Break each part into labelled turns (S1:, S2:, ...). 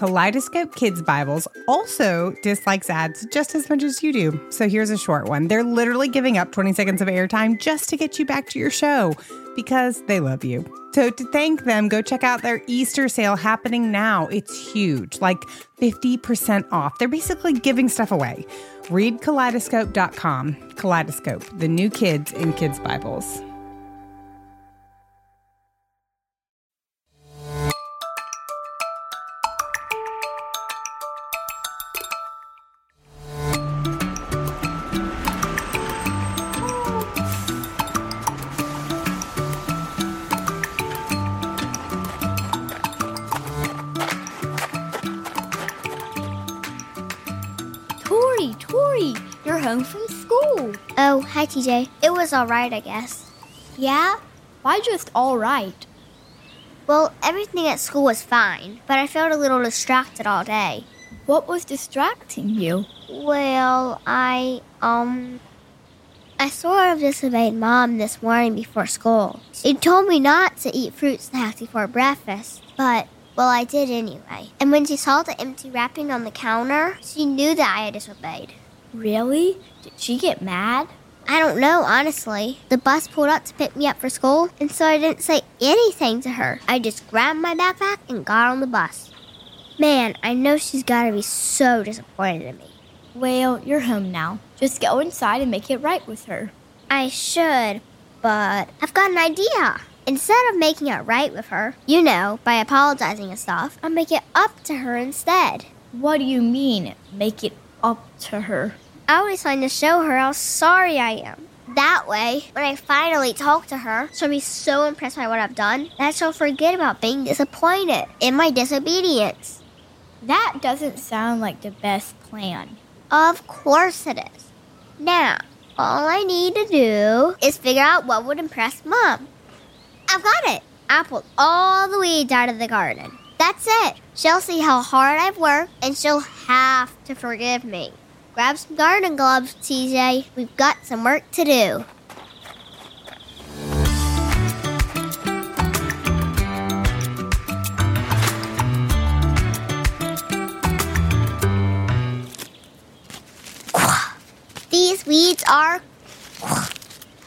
S1: Kaleidoscope Kids Bibles also dislikes ads just as much as you do. So here's a short one. They're literally giving up 20 seconds of airtime just to get you back to your show because they love you. So to thank them, go check out their Easter sale happening now. It's huge, like 50% off. They're basically giving stuff away. Read kaleidoscope.com. Kaleidoscope, the new kids in kids' Bibles.
S2: Home from school.
S3: Oh, hi, TJ. It was alright, I guess.
S2: Yeah? Why just all right?
S3: Well, everything at school was fine, but I felt a little distracted all day.
S2: What was distracting you?
S3: Well, I, um. I sort of disobeyed Mom this morning before school. She told me not to eat fruit snacks before breakfast, but, well, I did anyway. And when she saw the empty wrapping on the counter, she knew that I had disobeyed.
S2: Really? Did she get mad?
S3: I don't know, honestly. The bus pulled up to pick me up for school, and so I didn't say anything to her. I just grabbed my backpack and got on the bus. Man, I know she's gotta be so disappointed in me.
S2: Well, you're home now. Just go inside and make it right with her.
S3: I should, but I've got an idea. Instead of making it right with her, you know, by apologizing and stuff, I'll make it up to her instead.
S2: What do you mean, make it up to her?
S3: I always trying to show her how sorry I am. That way, when I finally talk to her, she'll be so impressed by what I've done that she'll forget about being disappointed in my disobedience.
S2: That doesn't sound like the best plan.
S3: Of course it is. Now, all I need to do is figure out what would impress Mom. I've got it. I pulled all the weeds out of the garden. That's it. She'll see how hard I've worked and she'll have to forgive me. Grab some garden gloves, TJ. We've got some work to do. These weeds are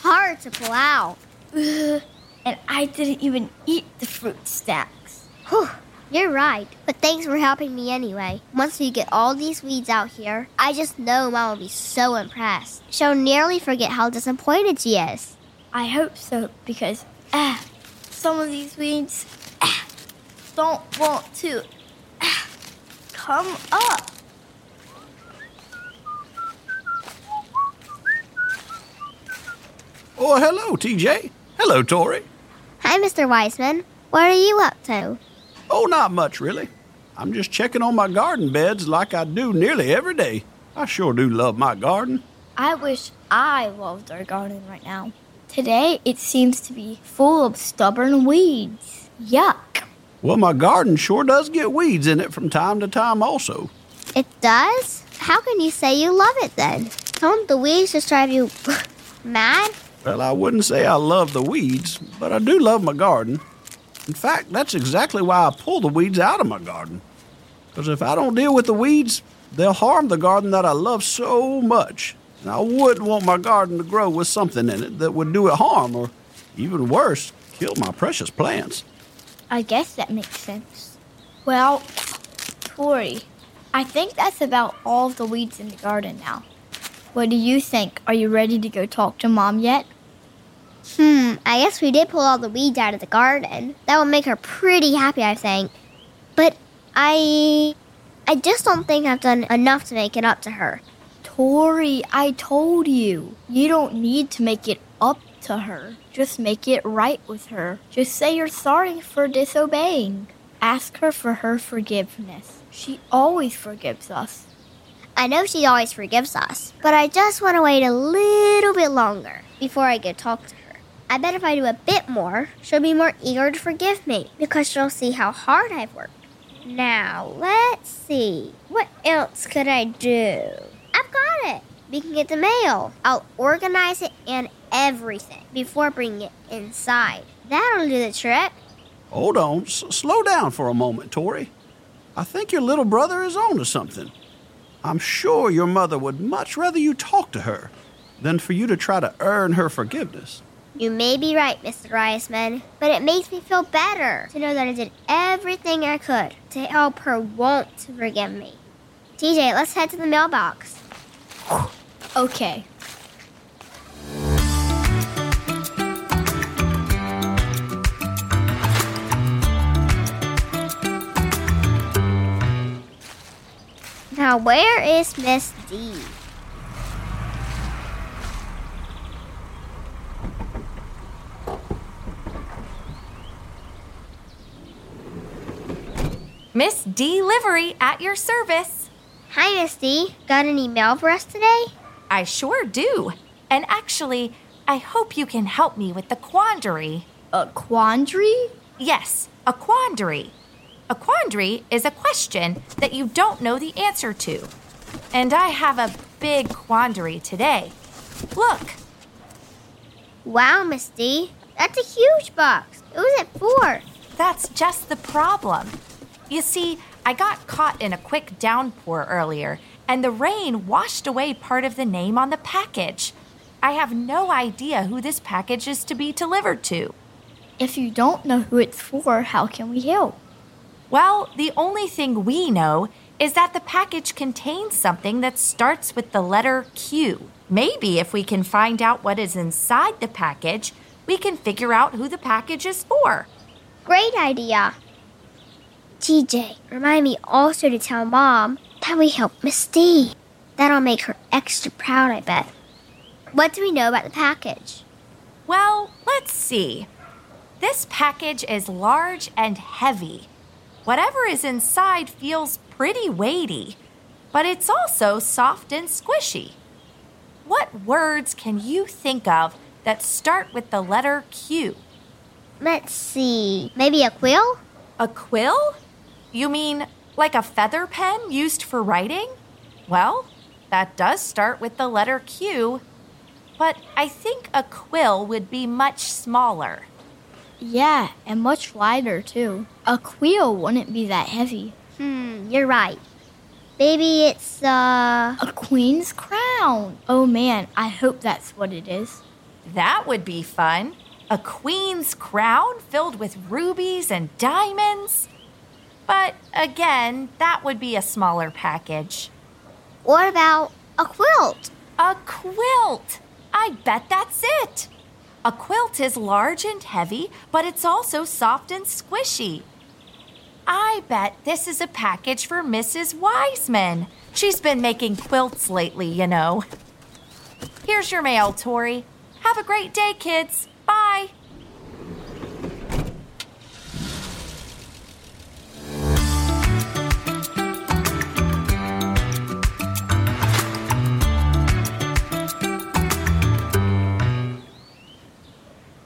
S3: hard to pull out.
S2: And I didn't even eat the fruit snacks.
S3: Whew, you're right. But thanks for helping me anyway. Once we get all these weeds out here, I just know Mom will be so impressed. She'll nearly forget how disappointed she is.
S2: I hope so because ah, some of these weeds ah, don't want to ah, come up.
S4: Oh, hello, TJ. Hello, Tory.
S3: Hi, Mr. Weisman. What are you up to?
S4: Oh, not much, really. I'm just checking on my garden beds like I do nearly every day. I sure do love my garden.
S2: I wish I loved our garden right now. Today it seems to be full of stubborn weeds. Yuck.
S4: Well, my garden sure does get weeds in it from time to time, also.
S3: It does? How can you say you love it then? Don't the weeds just drive you mad?
S4: Well, I wouldn't say I love the weeds, but I do love my garden. In fact, that's exactly why I pull the weeds out of my garden. Because if I don't deal with the weeds, they'll harm the garden that I love so much. And I wouldn't want my garden to grow with something in it that would do it harm, or even worse, kill my precious plants.
S2: I guess that makes sense. Well, Tory, I think that's about all of the weeds in the garden now. What do you think? Are you ready to go talk to Mom yet?
S3: Hmm, I guess we did pull all the weeds out of the garden. That would make her pretty happy, I think. But I. I just don't think I've done enough to make it up to her.
S2: Tory, I told you. You don't need to make it up to her. Just make it right with her. Just say you're sorry for disobeying. Ask her for her forgiveness. She always forgives us.
S3: I know she always forgives us, but I just want to wait a little bit longer before I go talk to her. I bet if I do a bit more, she'll be more eager to forgive me because she'll see how hard I've worked. Now, let's see. What else could I do? I've got it. We can get the mail. I'll organize it and everything before bringing it inside. That'll do the trick.
S4: Hold on, S- slow down for a moment, Tory. I think your little brother is on to something. I'm sure your mother would much rather you talk to her than for you to try to earn her forgiveness.
S3: You may be right, Mr. Reisman, but it makes me feel better to know that I did everything I could to help her want to forgive me. TJ, let's head to the mailbox.
S2: Okay.
S3: Now, where is Miss D?
S5: Miss Delivery at your service.
S3: Hi, Miss D. Got any mail for us today?
S5: I sure do. And actually, I hope you can help me with the quandary.
S2: A quandary?
S5: Yes, a quandary. A quandary is a question that you don't know the answer to. And I have a big quandary today. Look,
S3: Wow, Miss D. That's a huge box. Who was it for?
S5: that's just the problem. You see, I got caught in a quick downpour earlier, and the rain washed away part of the name on the package. I have no idea who this package is to be delivered to.
S2: If you don't know who it's for, how can we help?
S5: Well, the only thing we know is that the package contains something that starts with the letter Q. Maybe if we can find out what is inside the package, we can figure out who the package is for.
S3: Great idea. TJ, remind me also to tell Mom that we helped Miss D. That'll make her extra proud, I bet. What do we know about the package?
S5: Well, let's see. This package is large and heavy. Whatever is inside feels pretty weighty, but it's also soft and squishy. What words can you think of that start with the letter Q?
S3: Let's see. Maybe a quill?
S5: A quill? You mean like a feather pen used for writing? Well, that does start with the letter Q, but I think a quill would be much smaller.
S2: Yeah, and much lighter too. A quill wouldn't be that heavy.
S3: Hmm, you're right. Maybe it's, uh.
S2: A queen's crown. Oh man, I hope that's what it is.
S5: That would be fun. A queen's crown filled with rubies and diamonds. But again, that would be a smaller package.
S3: What about a quilt?
S5: A quilt! I bet that's it. A quilt is large and heavy, but it's also soft and squishy. I bet this is a package for Mrs. Wiseman. She's been making quilts lately, you know. Here's your mail, Tory. Have a great day, kids.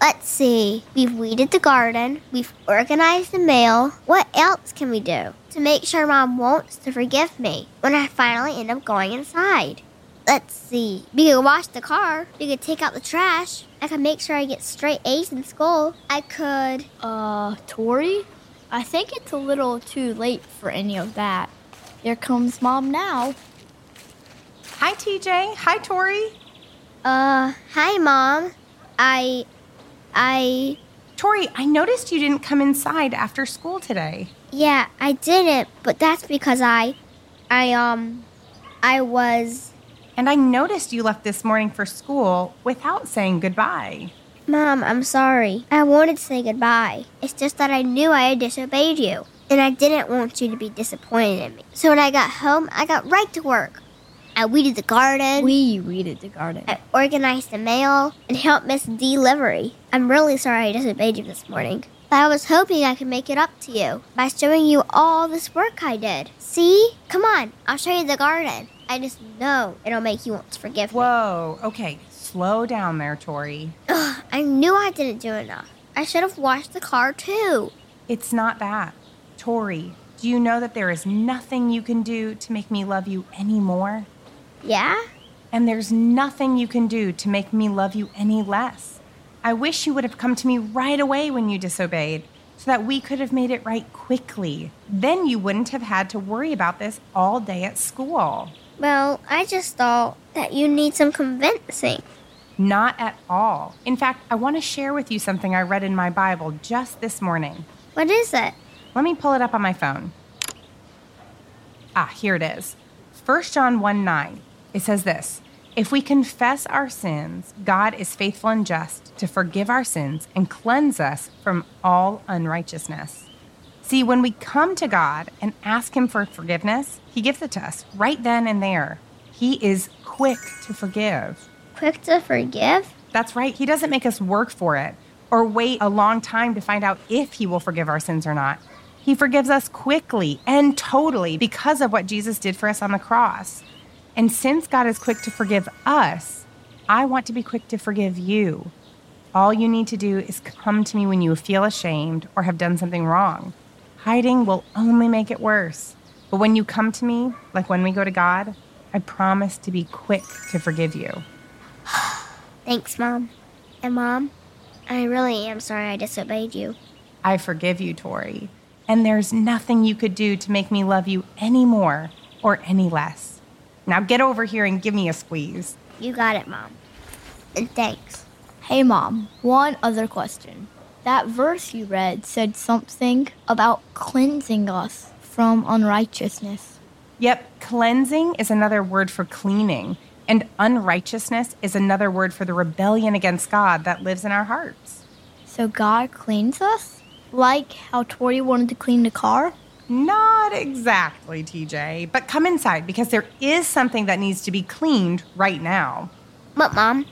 S3: Let's see. We've weeded the garden. We've organized the mail. What else can we do to make sure Mom wants to forgive me when I finally end up going inside? Let's see. We could wash the car. We could take out the trash. I could make sure I get straight A's in school. I could.
S2: Uh, Tory? I think it's a little too late for any of that. Here comes mom now.
S1: Hi, TJ. Hi, Tory.
S3: Uh, hi, Mom. I. I.
S1: Tory, I noticed you didn't come inside after school today.
S3: Yeah, I didn't, but that's because I. I, um. I was.
S1: And I noticed you left this morning for school without saying goodbye.
S3: Mom, I'm sorry. I wanted to say goodbye. It's just that I knew I had disobeyed you, and I didn't want you to be disappointed in me. So when I got home, I got right to work. I weeded the garden.
S2: We weeded the garden.
S3: I organized the mail and helped Miss Delivery. I'm really sorry I disobeyed you this morning. But I was hoping I could make it up to you by showing you all this work I did. See? Come on, I'll show you the garden. I just know it'll make you want to forgive me.
S1: Whoa, okay, slow down there, Tory.
S3: Ugh, I knew I didn't do enough. I should have washed the car too.
S1: It's not that. Tory, do you know that there is nothing you can do to make me love you anymore?
S3: Yeah?
S1: And there's nothing you can do to make me love you any less. I wish you would have come to me right away when you disobeyed so that we could have made it right quickly. Then you wouldn't have had to worry about this all day at school.
S3: Well, I just thought that you need some convincing.
S1: Not at all. In fact, I want to share with you something I read in my Bible just this morning.
S3: What is it?
S1: Let me pull it up on my phone. Ah, here it is. 1 John 1 9. It says this If we confess our sins, God is faithful and just to forgive our sins and cleanse us from all unrighteousness. See, when we come to God and ask Him for forgiveness, He gives it to us right then and there. He is quick to forgive.
S3: Quick to forgive?
S1: That's right. He doesn't make us work for it or wait a long time to find out if He will forgive our sins or not. He forgives us quickly and totally because of what Jesus did for us on the cross. And since God is quick to forgive us, I want to be quick to forgive you. All you need to do is come to me when you feel ashamed or have done something wrong. Hiding will only make it worse. But when you come to me, like when we go to God, I promise to be quick to forgive you.
S3: Thanks, Mom. And Mom, I really am sorry I disobeyed you.
S1: I forgive you, Tory. And there's nothing you could do to make me love you any more or any less. Now get over here and give me a squeeze.
S3: You got it, Mom. And thanks.
S2: Hey, Mom, one other question. That verse you read said something about cleansing us from unrighteousness.
S1: Yep, cleansing is another word for cleaning, and unrighteousness is another word for the rebellion against God that lives in our hearts.
S2: So God cleans us? Like how Tory wanted to clean the car?
S1: Not exactly, TJ, but come inside because there is something that needs to be cleaned right now.
S3: What, Mom?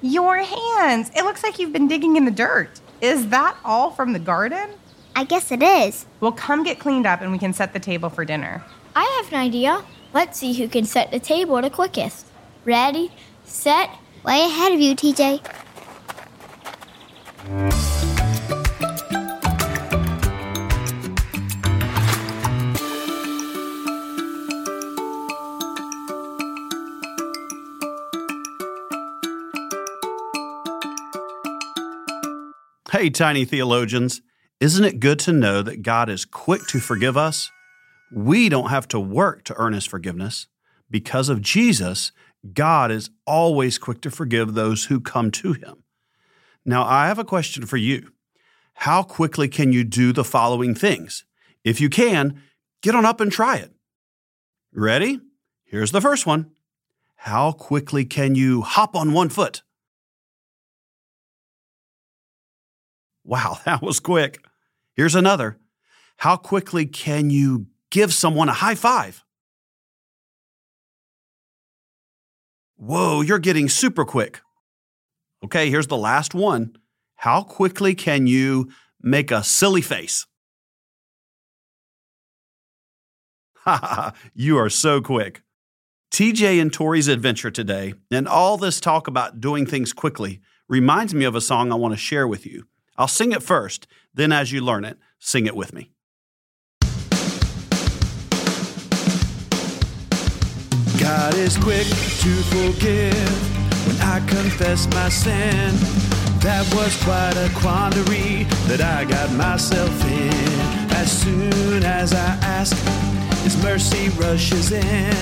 S1: Your hands. It looks like you've been digging in the dirt. Is that all from the garden?
S3: I guess it is.
S1: Well, come get cleaned up and we can set the table for dinner.
S2: I have an idea. Let's see who can set the table the quickest. Ready, set,
S3: Way ahead of you, TJ.
S4: Hey, tiny theologians, isn't it good to know that God is quick to forgive us? We don't have to work to earn His forgiveness. Because of Jesus, God is always quick to forgive those who come to Him. Now, I have a question for you. How quickly can you do the following things? If you can, get on up and try it. Ready? Here's the first one. How quickly can you hop on one foot? Wow, that was quick. Here's another. How quickly can you give someone a high five? Whoa, you're getting super quick. Okay, here's the last one. How quickly can you make a silly face? Ha you are so quick. TJ and Tory's adventure today and all this talk about doing things quickly reminds me of a song I want to share with you. I'll sing it first, then, as you learn it, sing it with me. God is quick to forgive when I confess my sin. That was quite a quandary that I got myself in. As soon as I ask, His mercy rushes in.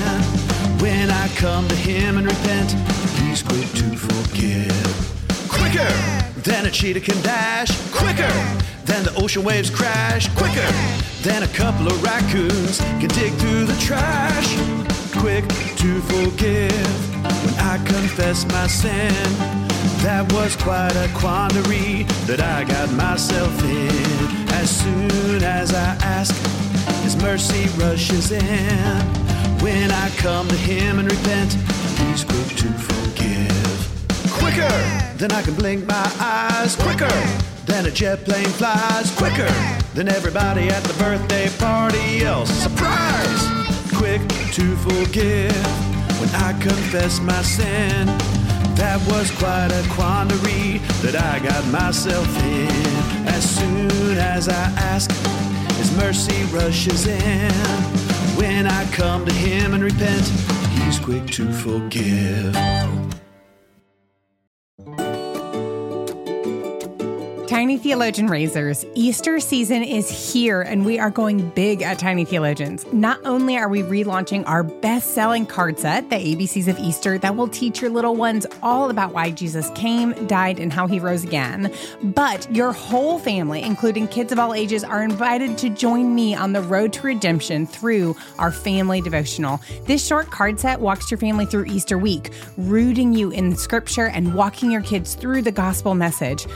S4: When I come to Him and repent, He's quick to forgive. Quicker than a cheetah can dash, quicker than the ocean waves crash, quicker than a couple of raccoons can dig through the trash. Quick to forgive when I confess my sin. That was quite a quandary that I got myself in. As soon as I ask, His mercy rushes in. When I come to Him and repent, He's quick to forgive. Quicker than I can blink my eyes. Quicker than a jet plane flies. Quicker than everybody at the birthday party else. Surprise! Quick to forgive when I confess my sin. That was quite a quandary that I got myself in. As soon as I ask, His mercy rushes in. When I come to Him and repent, He's quick to forgive.
S1: Tiny Theologian Raisers, Easter season is here and we are going big at Tiny Theologians. Not only are we relaunching our best selling card set, The ABCs of Easter, that will teach your little ones all about why Jesus came, died, and how he rose again, but your whole family, including kids of all ages, are invited to join me on the road to redemption through our family devotional. This short card set walks your family through Easter week, rooting you in scripture and walking your kids through the gospel message.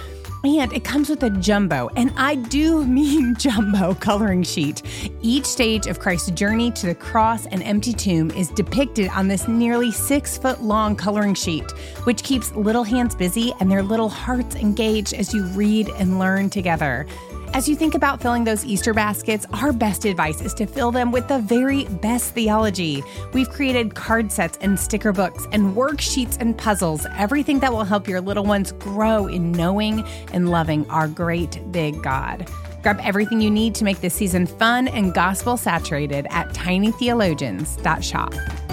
S1: And it comes with a jumbo, and I do mean jumbo coloring sheet. Each stage of Christ's journey to the cross and empty tomb is depicted on this nearly six foot long coloring sheet, which keeps little hands busy and their little hearts engaged as you read and learn together. As you think about filling those Easter baskets, our best advice is to fill them with the very best theology. We've created card sets and sticker books and worksheets and puzzles, everything that will help your little ones grow in knowing and loving our great big God. Grab everything you need to make this season fun and gospel saturated at tinytheologians.shop.